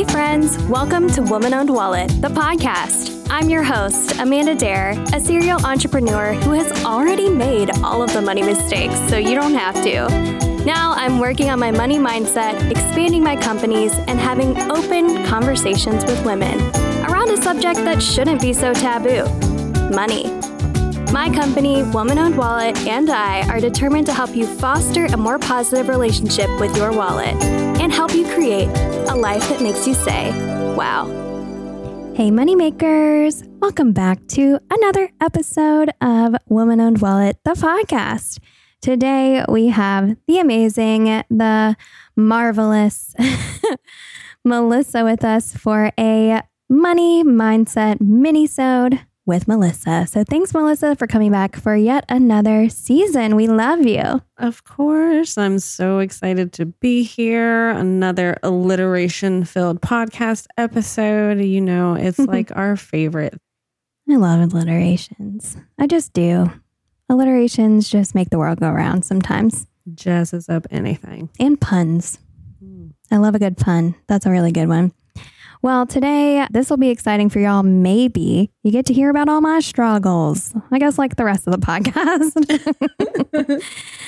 Hey, friends, welcome to Woman Owned Wallet, the podcast. I'm your host, Amanda Dare, a serial entrepreneur who has already made all of the money mistakes, so you don't have to. Now I'm working on my money mindset, expanding my companies, and having open conversations with women around a subject that shouldn't be so taboo money. My company, Woman Owned Wallet, and I are determined to help you foster a more positive relationship with your wallet and help you create a life that makes you say, wow. Hey, moneymakers. Welcome back to another episode of Woman Owned Wallet, the podcast. Today we have the amazing, the marvelous Melissa with us for a money mindset mini-sode with Melissa. So thanks, Melissa, for coming back for yet another season. We love you. Of course. I'm so excited to be here. Another alliteration filled podcast episode. You know, it's like our favorite. I love alliterations. I just do. Alliterations just make the world go round sometimes. Jazzes up anything. And puns. Hmm. I love a good pun. That's a really good one. Well, today, this will be exciting for y'all. Maybe you get to hear about all my struggles. I guess like the rest of the podcast.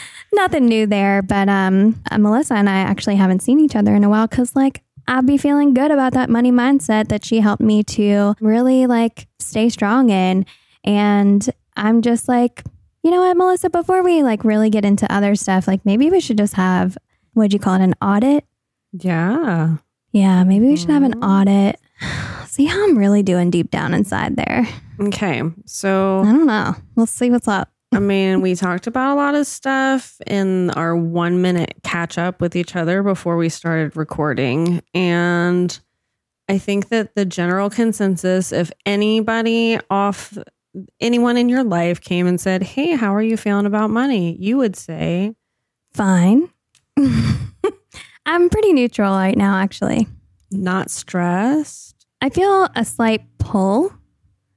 Nothing new there, but um, uh, Melissa and I actually haven't seen each other in a while because, like, I'd be feeling good about that money mindset that she helped me to really like stay strong in. And I'm just like, you know what, Melissa, before we like really get into other stuff, like maybe we should just have, what'd you call it, an audit? Yeah. Yeah, maybe we should have an mm. audit. See how I'm really doing deep down inside there. Okay. So, I don't know. We'll see what's up. I mean, we talked about a lot of stuff in our one minute catch up with each other before we started recording. And I think that the general consensus, if anybody off, anyone in your life came and said, Hey, how are you feeling about money? You would say, Fine. I'm pretty neutral right now, actually. Not stressed. I feel a slight pull.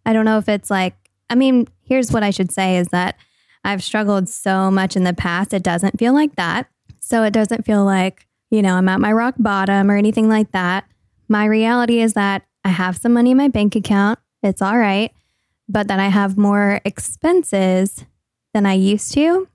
I don't know if it's like, I mean, here's what I should say is that I've struggled so much in the past. It doesn't feel like that. So it doesn't feel like, you know, I'm at my rock bottom or anything like that. My reality is that I have some money in my bank account. It's all right. But that I have more expenses than I used to.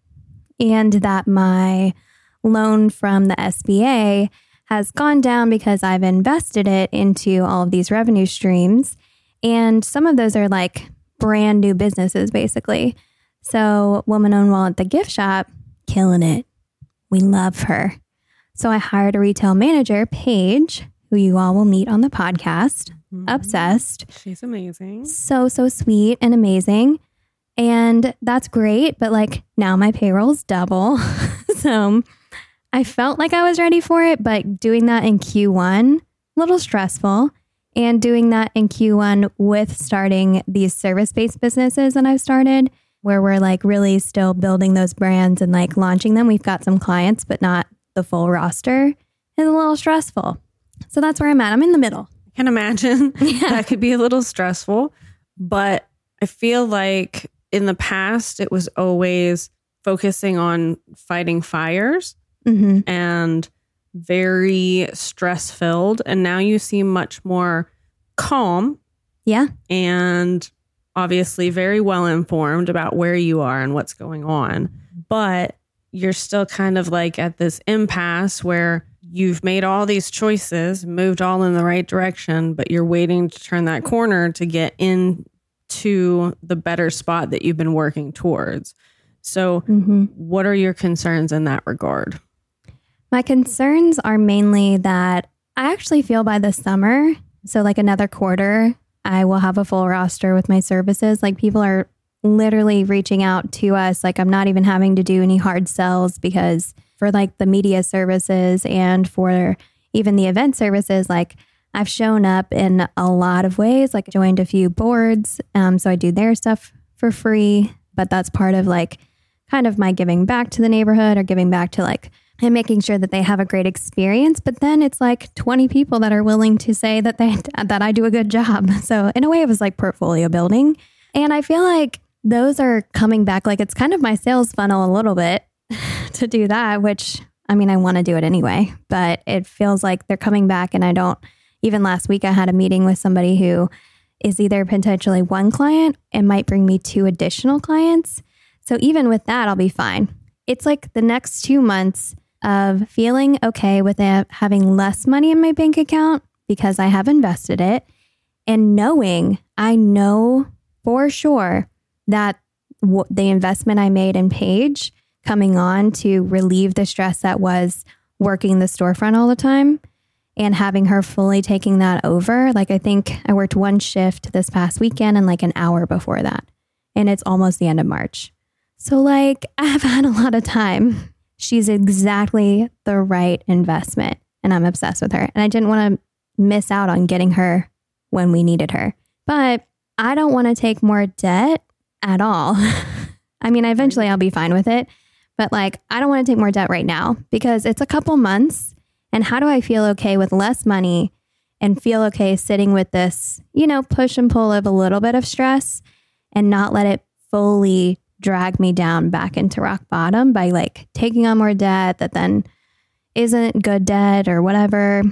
And that my loan from the SBA has gone down because I've invested it into all of these revenue streams. And some of those are like brand new businesses, basically. So, Woman Owned Wallet, the gift shop, killing it. We love her. So, I hired a retail manager, Paige, who you all will meet on the podcast. Mm-hmm. Obsessed. She's amazing. So, so sweet and amazing. And that's great. But like now my payroll's double. so, I felt like I was ready for it, but doing that in Q1, a little stressful. And doing that in Q1 with starting these service based businesses that I've started, where we're like really still building those brands and like launching them. We've got some clients, but not the full roster, is a little stressful. So that's where I'm at. I'm in the middle. I can imagine that could be a little stressful, but I feel like in the past, it was always focusing on fighting fires Mm-hmm. and very stress filled. And now you seem much more calm Yeah. and obviously very well informed about where you are and what's going on. But you're still kind of like at this impasse where you've made all these choices, moved all in the right direction, but you're waiting to turn that corner to get into the better spot that you've been working towards. So, Mm-hmm. what are your concerns in that regard? My concerns are mainly that I actually feel by the summer, so like another quarter, I will have a full roster with my services. Like people are literally reaching out to us. Like I'm not even having to do any hard sells because for like the media services and for even the event services, like I've shown up in a lot of ways, like joined a few boards. Um, so I do their stuff for free, but that's part of like kind of my giving back to the neighborhood or giving back to like and making sure that they have a great experience. But then it's like 20 people that are willing to say that they that I do a good job. So in a way, it was like portfolio building, and I feel like those are coming back. Like it's kind of my sales funnel a little bit to do that, which I mean, I want to do it anyway, but it feels like they're coming back, and I don't. even last week, I had a meeting with somebody who is either potentially one client and might bring me two additional clients. So even with that, I'll be fine. It's like the next two months of feeling okay with having less money in my bank account because I have invested it and knowing I know for sure that w- the investment I made in Paige coming on to relieve the stress that was working the storefront all the time and having her fully taking that over. Like, I think I worked one shift this past weekend and like an hour before that. And it's almost the end of March. So, like, I've had a lot of time. She's exactly the right investment. And I'm obsessed with her. And I didn't want to miss out on getting her when we needed her. But I don't want to take more debt at all. I mean, eventually I'll be fine with it. But like, I don't want to take more debt right now because it's a couple months and how do I feel okay with less money and feel okay sitting with this, you know, push and pull of a little bit of stress and not let it fully drag me down back into rock bottom by like taking on more debt that then isn't good debt or whatever,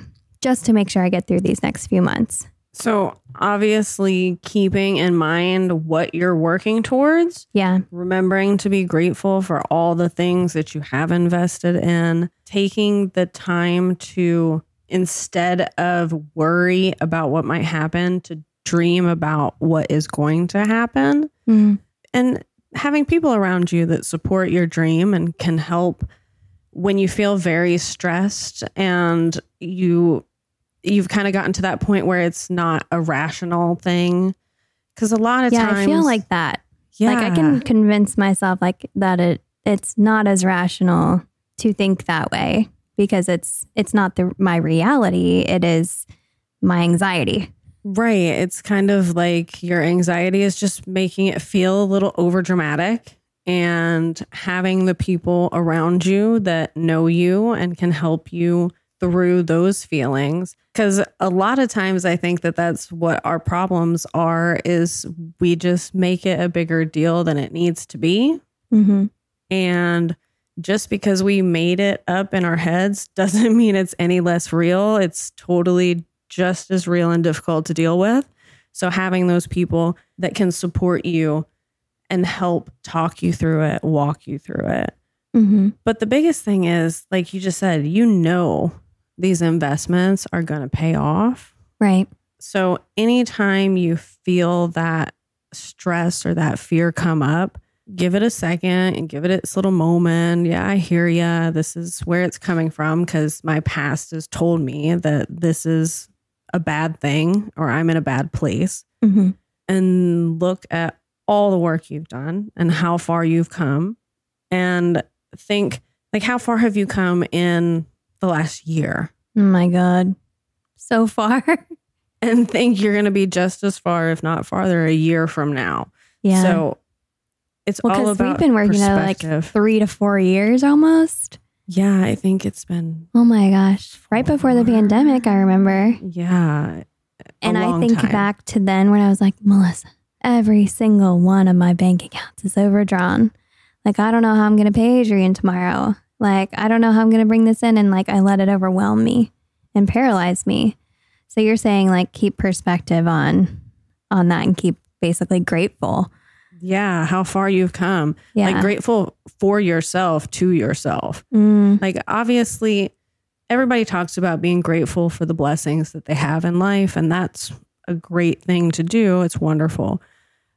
just to make sure I get through these next few months. So, obviously, keeping in mind what you're working towards, Yeah. remembering to be grateful for all the things that you have invested in, taking the time to, instead of worry about what might happen, to dream about what is going to happen Mm. and having people around you that support your dream and can help when you feel very stressed and you you've kind of gotten to that point where it's not a rational thing because a lot of Yeah, times I feel like that. yeah, Like I can convince myself like that it it's not as rational to think that way because it's it's not the my reality. It is my anxiety. Right. It's kind of like your anxiety is just making it feel a little over dramatic and having the people around you that know you and can help you through those feelings. Because a lot of times i think that that's what our problems are is we just make it a bigger deal than it needs to be. Mm-hmm. and just because we made it up in our heads doesn't mean it's any less real. It's totally just as real and difficult to deal with so having those people that can support you and help talk you through it walk you through it Mm-hmm. but the biggest thing is, like you just said, you know these investments are going to pay off. Right. So anytime you feel that stress or that fear come up, give it a second and give it its little moment. Yeah, I hear ya. This is where it's coming from because my past has told me that this is a bad thing or I'm in a bad place. Mm-hmm. And look at all the work you've done and how far you've come and think like how far have you come in the last year Oh my God. So far. and think you're going to be just as far if not farther a year from now yeah. so it's well, all because about we've been working at like three to four years almost. Yeah i think it's been Oh my gosh. Right before the pandemic, I remember. yeah And I think time. back to then when I was like, Melissa, every single one of my bank accounts is overdrawn. Like, I don't know how I'm going to pay Adrian tomorrow. Like, I don't know how I'm going to bring this in. And like, I let it overwhelm me and paralyze me. So you're saying like, keep perspective on, on that and keep basically grateful. Yeah how far you've come Yeah. like grateful for yourself to yourself Mm, Like, obviously, everybody talks about being grateful for the blessings that they have in life, and that's a great thing to do. It's wonderful.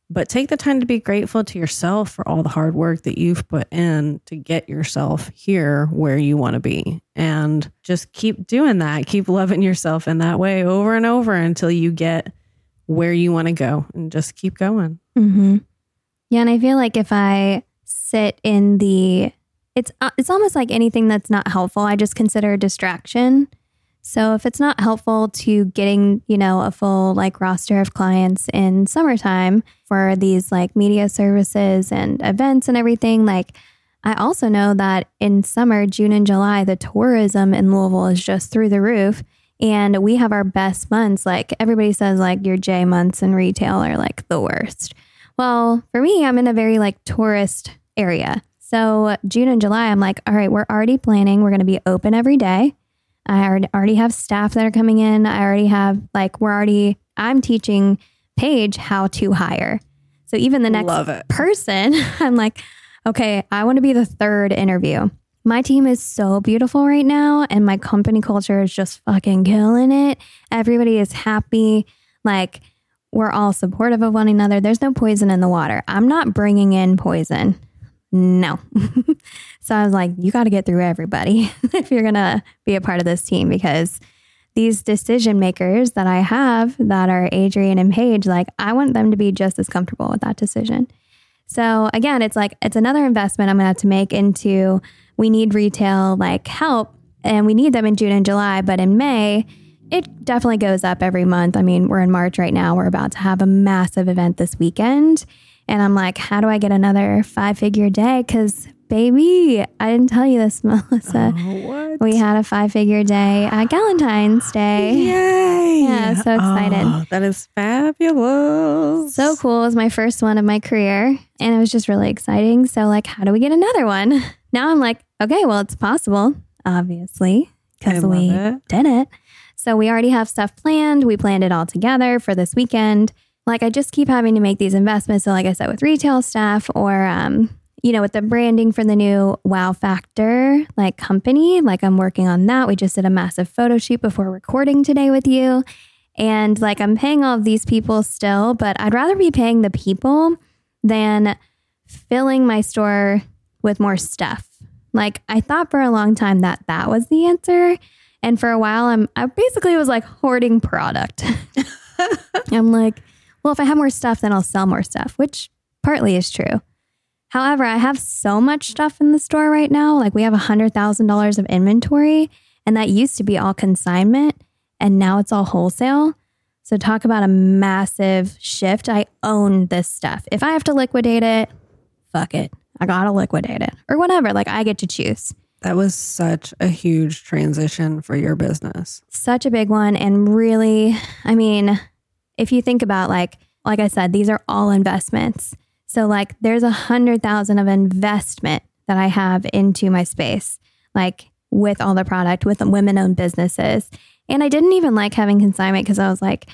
But take the time to be grateful to yourself for all the hard work that you've put in to get yourself here where you want to be. And just keep doing that. Keep loving yourself in that way over and over until you get where you want to go and just keep going. hmm Yeah, and I feel like if I sit in the, it's uh, it's almost like anything that's not helpful. I just consider a distraction. So if it's not helpful to getting you know a full like roster of clients in summertime for these like media services and events and everything, like I also know that in summer, June and July, the tourism in Louisville is just through the roof. And we have our best months. Like everybody says, like your J months in retail are like the worst. Well, for me, I'm in a very like tourist area. So June and July, I'm like, all right, we're already planning. We're going to be open every day. I already have staff that are coming in. I already have like we're already I'm teaching Paige how to hire. So even the next person, I'm like, okay, I want to be the third interview. My team is so beautiful right now, and my company culture is just fucking killing it. Everybody is happy. Like, we're all supportive of one another. There's no poison in the water. I'm not bringing in poison. No. so I was like, you got to get through everybody if you're going to be a part of this team because these decision makers that I have that are Adrian and Paige, like, I want them to be just as comfortable with that decision. So again, it's like, it's another investment I'm going to have to make into we need retail like help and we need them in June and July, but in May, it definitely goes up every month. I mean, we're in March right now. We're about to have a massive event this weekend. And I'm like, how do I get another five figure day? Because, baby, I didn't tell you this, Melissa. Oh, what? We had a five figure day at Galentine's Day. Yay! Yeah, so excited. Oh, that is fabulous. So cool. It was my first one of my career. And it was just really exciting. So, like, how do we get another one? Now I'm like, okay, well, it's possible, obviously, because we it. did it. So we already have stuff planned. We planned it all together for this weekend. Like I just keep having to make these investments. So like I said, with retail stuff or um, you know, with the branding for the new Wow Factor like company, like I'm working on that. We just did a massive photo shoot before recording today with you. And like I'm paying all of these people still, but I'd rather be paying the people than filling my store with more stuff. Like I thought for a long time that that was the answer. And for a while, I'm I basically was like hoarding product. I'm like, well, if I have more stuff, then I'll sell more stuff, which partly is true. However, I have so much stuff in the store right now. Like we have $100,000 of inventory, and that used to be all consignment, and now it's all wholesale. So, talk about a massive shift. I own this stuff. If I have to liquidate it, fuck it. I gotta liquidate it or whatever. Like, I get to choose. That was such a huge transition for your business. such a big one and really i mean if you think about like like i said these are all investments. So like there's a hundred thousand of investment that i have into my space like with all the product with the women owned businesses. And i didn't even like having consignment because i was like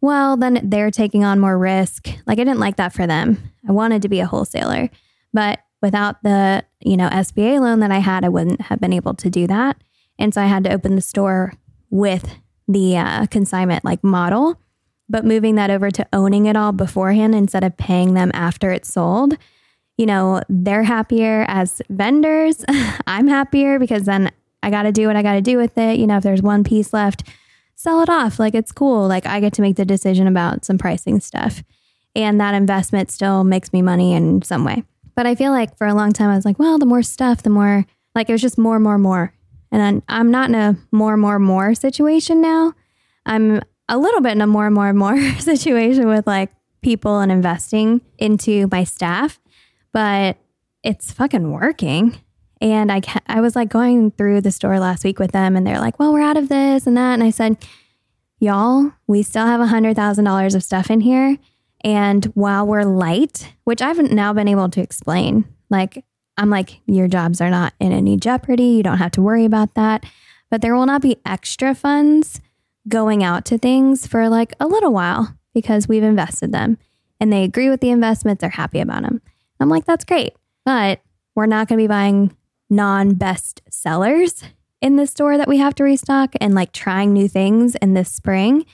well then they're taking on more risk. Like i didn't like that for them. I wanted to be a wholesaler. But without the you know sba loan that i had i wouldn't have been able to do that and so I had to open the store with the uh, consignment like model, but moving that over to owning it all beforehand instead of paying them after it's sold. You know, they're happier as vendors. I'm happier because then I got to do what I got to do with it. You know, if there's one piece left, sell it off. Like it's cool. Like I get to make the decision about some pricing stuff. And that investment still makes me money in some way. But I feel like for a long time, I was like, well, the more stuff, the more, like it was just more, more, more. And I'm, I'm not in a more, more, more situation now. I'm a little bit in a more, more, more situation with like people and investing into my staff, but it's fucking working. And I, I was like going through the store last week with them, and they're like, well, we're out of this and that. And I said, y'all, we still have $100,000 of stuff in here. And while we're light, which I've now been able to explain, like, I'm like, your jobs are not in any jeopardy. You don't have to worry about that. But there will not be extra funds going out to things for like a little while because we've invested them and they agree with the investments. They're happy about them. I'm like, that's great. But we're not going to be buying non best sellers in the store that we have to restock and like trying new things in this spring.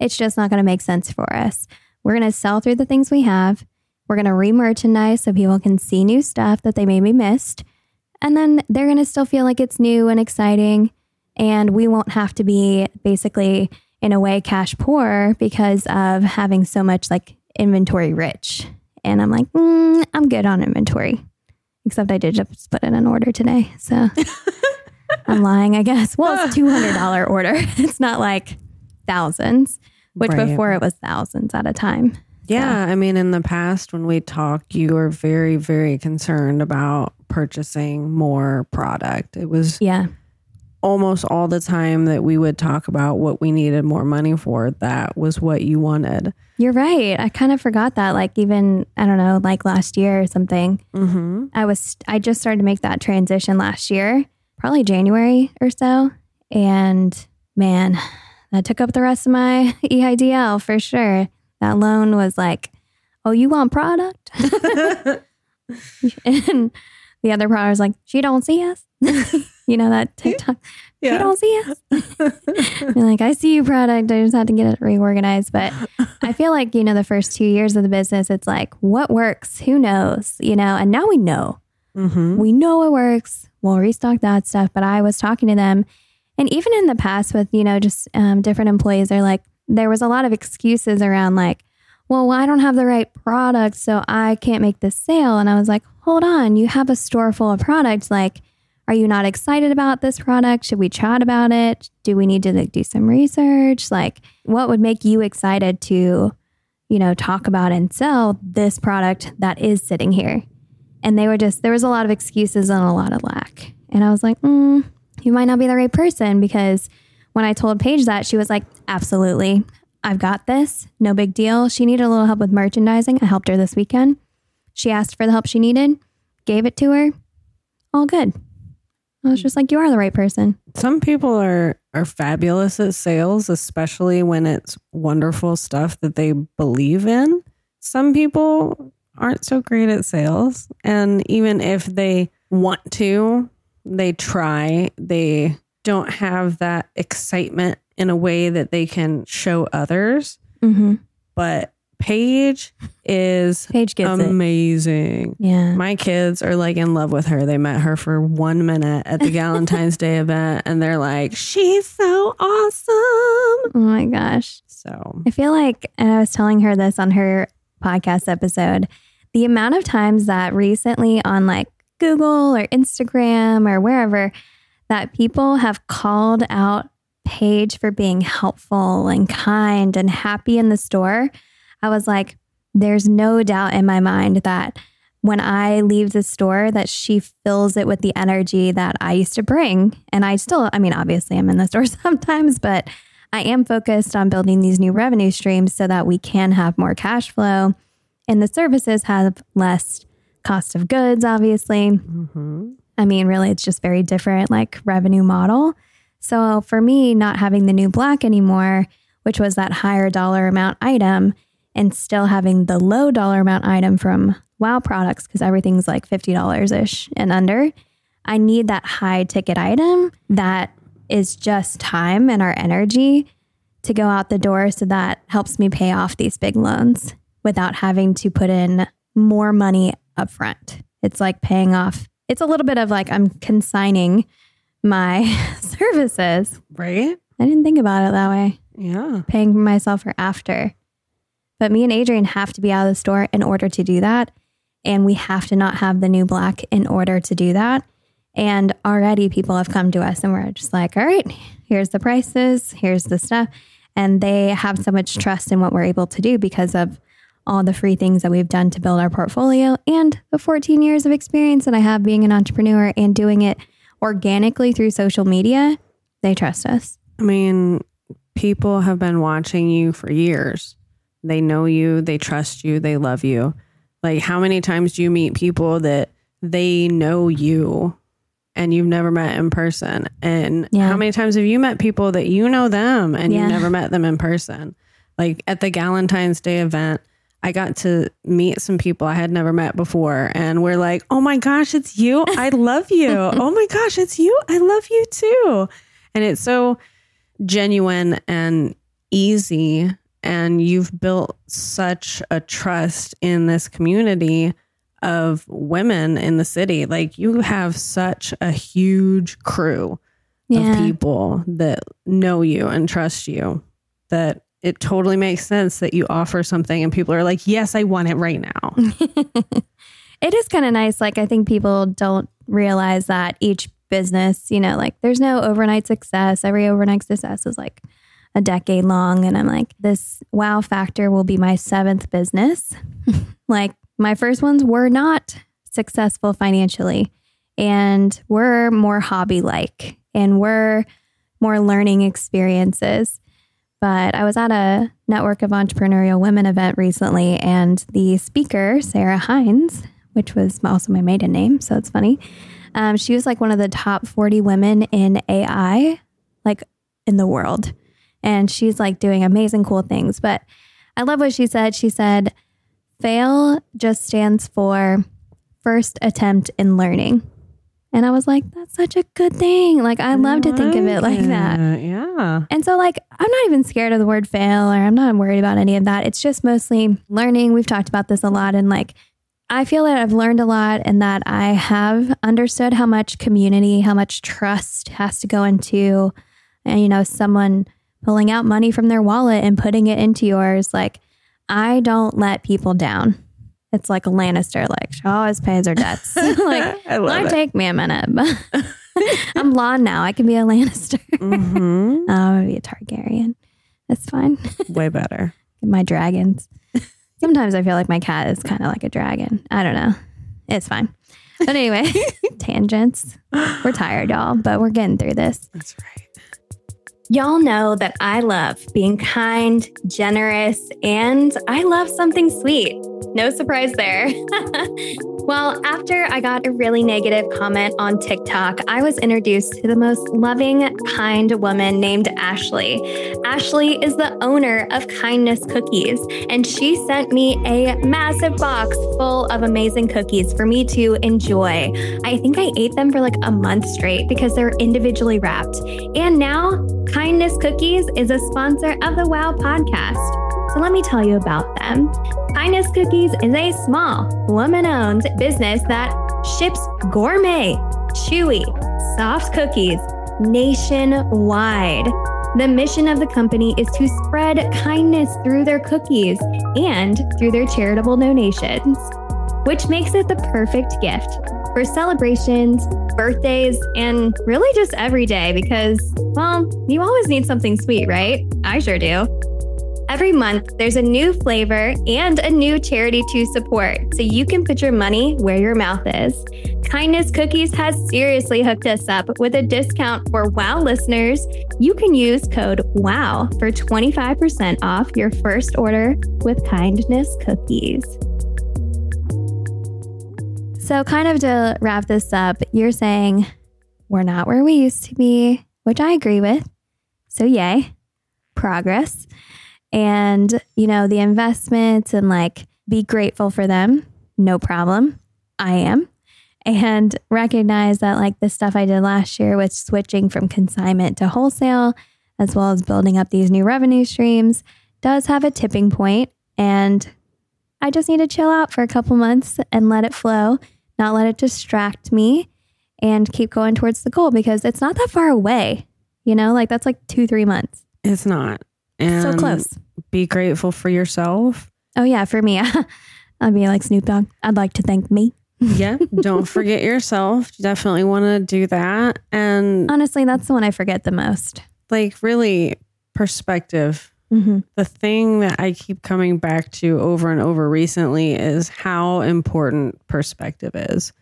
It's just not going to make sense for us. We're going to sell through the things we have. We're going to re-merchandise so people can see new stuff that they maybe missed. And then they're going to still feel like it's new and exciting. And we won't have to be basically, in a way, cash poor because of having so much like inventory rich. And I'm like, mm, I'm good on inventory. Except I did just put in an order today. So I'm lying, I guess. Well, it's $200 order. It's not like thousands, which Right. before it was thousands at a time. Yeah, I mean, in the past, when we talked, you were very, very concerned about purchasing more product. It was Yeah. almost all the time that we would talk about what we needed more money for. That was what you wanted. You're right. I kind of forgot that. Like even I don't know, like last year or something. Mm-hmm. I was I just started to make that transition last year, probably January or so, And man, that took up the rest of my EIDL for sure. That loan was like, oh, you want product? and the other product was like, she don't see us. you know that TikTok? Yeah. She don't see us. You're like, I see you product. I just had to get it reorganized. But I feel like, you know, the first two years of the business, it's like, what works? Who knows? You know, and now we know. Mm-hmm. We know it works. We'll restock that stuff. But I was talking to them, and even in the past with, you know, just um, different employees, they're like, there was a lot of excuses around like, well, I don't have the right product, so I can't make this sale. And I was like, hold on, you have a store full of products. Like, are you not excited about this product? Should we chat about it? Do we need to like, do some research? Like, what would make you excited to, you know, talk about and sell this product that is sitting here? And they were just, there was a lot of excuses and a lot of lack. And I was like, mm, you might not be the right person because when I told Paige that, she was like, absolutely. I've got this. No big deal. She needed a little help with merchandising. I helped her this weekend. She asked for the help she needed, gave it to her. All good. I was just like, you are the right person. Some people are are fabulous at sales, especially when it's wonderful stuff that they believe in. Some people aren't so great at sales, and even if they want to, they try, they don't have that excitement in a way that they can show others. Mm-hmm. But Paige is Paige gets it. amazing. Yeah. My kids are like in love with her. They met her for one minute at the Valentine's Day event and they're like, she's so awesome. Oh my gosh. So, I feel like, and I was telling her this on her podcast episode, the amount of times that recently on like Google or Instagram or wherever that people have called out Paige for being helpful and kind and happy in the store, I was like, there's no doubt in my mind that when I leave the store that she fills it with the energy that I used to bring. And I still, I mean, obviously I'm in the store sometimes, but I am focused on building these new revenue streams so that we can have more cash flow and the services have less cost of goods, obviously. mhm. I mean, really, it's just very different, like revenue model. So for me, not having the new black anymore, which was that higher dollar amount item, and still having the low dollar amount item from Wow products, because everything's like $50 ish and under, I need that high ticket item that is just time and our energy to go out the door. So that helps me pay off these big loans without having to put in more money up front. It's like paying off. It's a little bit of like I'm consigning my services. right? I didn't think about it that way, Yeah. paying for myself for after. But me and Adrian have to be out of the store in order to do that. And we have to not have the new black in order to do that. And already people have come to us and we're just like, all right, here's the prices, here's the stuff. And they have so much trust in what we're able to do because of all the free things that we've done to build our portfolio and the 14 years of experience that I have being an entrepreneur and doing it organically through social media. They trust us. I mean, people have been watching you for years. They know you, they trust you, they love you. Like, how many times do you meet people that they know you and you've never met in person? And Yeah. how many times have you met people that you know them and Yeah. you've never met them in person? Like at the Galentine's Day event, I got to meet some people I had never met before, and we're like, oh my gosh, it's you. I love you. oh my gosh, it's you. I love you too. And it's so genuine and easy. And you've built such a trust in this community of women in the city. Like you have such a huge crew Yeah. of people that know you and trust you that it totally makes sense that you offer something and people are like, yes, I want it right now. it is kind of nice. Like, I think people don't realize that each business, you know, like there's no overnight success. Every overnight success is like a decade long. And I'm like, this wow factor will be my seventh business. like, my first ones were not successful financially and were more hobby like and were more learning experiences. But I was at a network of entrepreneurial women event recently, and the speaker, Sarah Hines, which was also my maiden name, so it's funny. Um, she was like one of the top 40 women in AI like in the world. And she's like doing amazing, cool things. But I love what she said. She said, fail just stands for first attempt in learning. And I was like, that's such a good thing. Like, I love to think of it like that. Yeah. And so, like, I'm not even scared of the word fail or I'm not worried about any of that. It's just mostly learning. We've talked about this a lot. And like, I feel that I've learned a lot and that I have understood how much community, how much trust has to go into, and, you know, someone pulling out money from their wallet and putting it into yours. Like, I don't let people down. It's like a Lannister, like she always pays her debts. like, I love might it. take me a minute, but I'm blonde now. I can be a Lannister. hmm Oh, I'm gonna be a Targaryen. That's fine. Way better. my dragons. Sometimes I feel like my cat is kind of like a dragon. I don't know. It's fine. But anyway, tangents. We're tired, y'all, but we're getting through this. That's right. Y'all know that I love being kind, generous, and I love something sweet. No surprise there. well, after I got a really negative comment on TikTok, I was introduced to the most loving, kind woman named Ashley. Ashley is the owner of Kindness Cookies, and she sent me a massive box full of amazing cookies for me to enjoy. I think I ate them for like a month straight because they're individually wrapped. And now, Kindness Cookies is a sponsor of the WOW podcast. So let me tell you about them. Kindness Cookies is a small, woman owned business that ships gourmet, chewy, soft cookies nationwide. The mission of the company is to spread kindness through their cookies and through their charitable donations, which makes it the perfect gift for celebrations, birthdays, and really just every day because, well, you always need something sweet, right? I sure do. Every month, there's a new flavor and a new charity to support, so you can put your money where your mouth is. Kindness Cookies has seriously hooked us up with a discount for WOW listeners. You can use code WOW for 25% off your first order with Kindness Cookies. So, kind of to wrap this up, you're saying we're not where we used to be, which I agree with. So, yay, progress. And, you know, the investments and like be grateful for them, no problem. I am. And recognize that like the stuff I did last year with switching from consignment to wholesale, as well as building up these new revenue streams, does have a tipping. And I just need to chill out for a couple months and let it flow, not let it distract me and keep going towards the goal because it's not that far away. You know, like that's like two, three months. It's not. And so close. Be grateful for yourself. Oh, yeah. For me, I'd be like Snoop Dogg. I'd like to thank me. Yeah. Don't forget yourself. You definitely want to do that. And Honestly, that's the one I forget the most. like, really, perspective. Mm-hmm. The thing that I keep coming back to over and over recently is how important perspective is.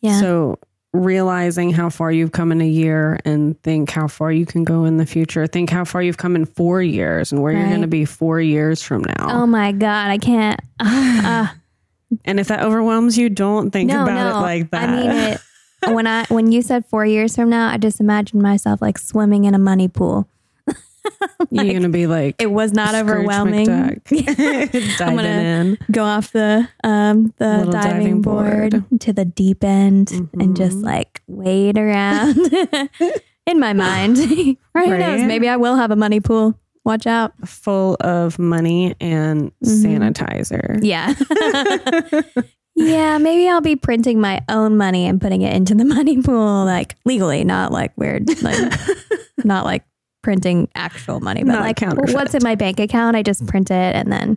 Yeah. So, realizing how far you've come in a year and think how far you can go in the future. Think how far you've come in four years and where you're going to be four years from now. oh my God. I can't. Uh, and if that overwhelms you, don't think no, about no. it like that. I mean it. When I when you said four years from now, I just imagined myself like swimming in a money pool. you're going to be like, It was not Scrooge overwhelming. I'm gonna- in. Go off the um the Little diving, diving board, board. to the deep end and just Mhm. like wade around. in my mind, right? Who knows? Maybe I will have a money pool. Watch out. Full of money and Mhm. sanitizer. Yeah. yeah, maybe I'll be printing my own money and putting it into the money pool, like legally, not like weird, like not like printing actual money, but Not like what's in my bank account. I just print it and then.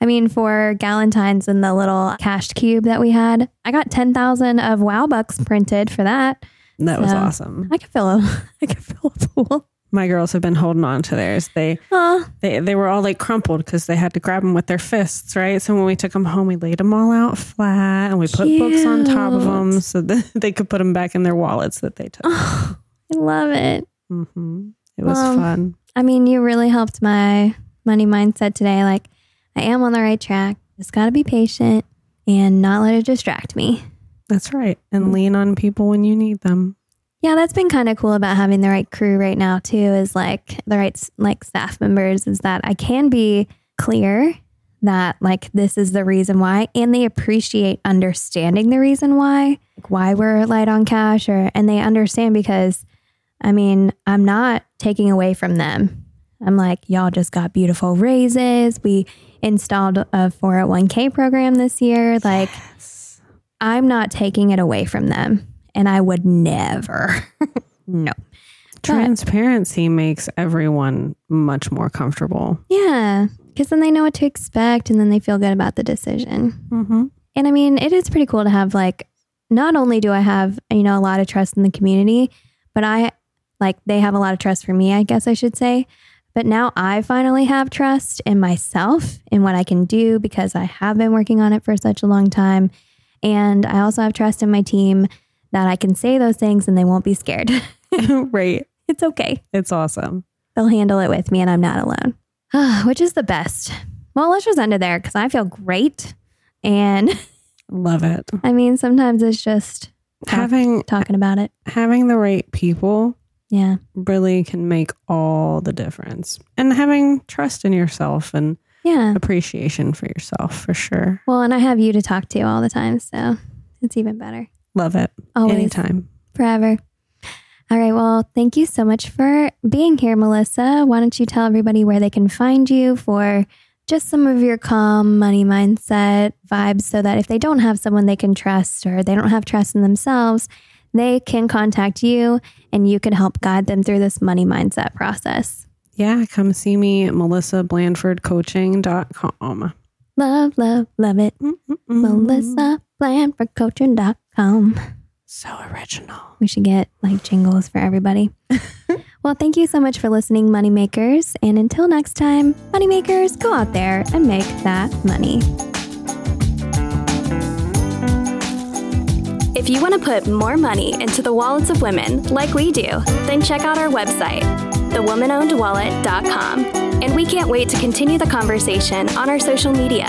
I mean, for Galentine's and the little cashed cube that we had, I got ten thousand of Wow Bucks printed for that. That was awesome. I could fill a, I could fill a pool. My girls have been holding on to theirs. They Huh. they they were all like crumpled because they had to grab them with their fists, right? So when we took them home, we laid them all out flat and we put books on top of them so that they could put them back in their wallets that they took. I love it. hmm It was Well, fun. I mean, you really helped my money mindset today. Like, I am on the right track. Just got to be patient and not let it distract me. That's right. And mm-hmm. lean on people when you need them. Yeah, that's been kind of cool about having the right crew right now too. Is like the right like staff members. Is that I can be clear that like this is the reason why, and they appreciate understanding the reason why, like why we're light on cash, or and they understand because, I mean, I'm not taking away from them. I'm like, y'all just got beautiful raises. We installed a 401k program this year. Like, I'm not taking it away from them and I would never. no. Transparency makes everyone much more comfortable. Yeah. Because then they know what to expect and then they feel good about the decision. Mm-hmm. And I mean, it is pretty cool to have, like, not only do I have, you know, a lot of trust in the community, but I, like, they have a lot of trust for me, I guess I should say. But now I finally have trust in myself in what I can do because I have been working on it for such a long time. And I also have trust in my team that I can say those things and they won't be scared. right. it's okay. It's awesome. They'll handle it with me and I'm not alone, which is the best. Well, let's just end it there because I feel great. And love it. I mean, sometimes it's just talk, having talking about it. Having the right people yeah. really can make all the difference. And having trust in yourself and yeah. appreciation for yourself for sure. Well and i have you to talk to all the time so it's even better. Love it. Always. anytime. Forever. All right well thank you so much for being here melissa. Why don't you tell everybody where they can find you for just some of your calm money mindset vibes so that if they don't have someone they can trust or they don't have trust in themselves they can contact you and you can help guide them through this money mindset process. Yeah, come see me at melissablandfordcoaching.com. Love, love, love it. Melissablandfordcoaching.com. So original. We should get like jingles for everybody. well, thank you so much for listening, Moneymakers. And until next time, Moneymakers, go out there and make that money. If you want to put more money into the wallets of women like we do, then check out our website, thewomanownedwallet.com. And we can't wait to continue the conversation on our social media.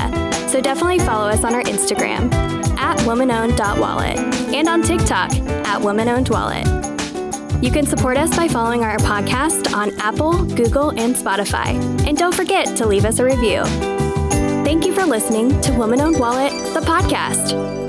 So definitely follow us on our Instagram at womanowned.wallet and on TikTok at womanownedwallet. You can support us by following our podcast on Apple, Google, and Spotify. And don't forget to leave us a review. Thank you for listening to Woman Owned Wallet, the podcast.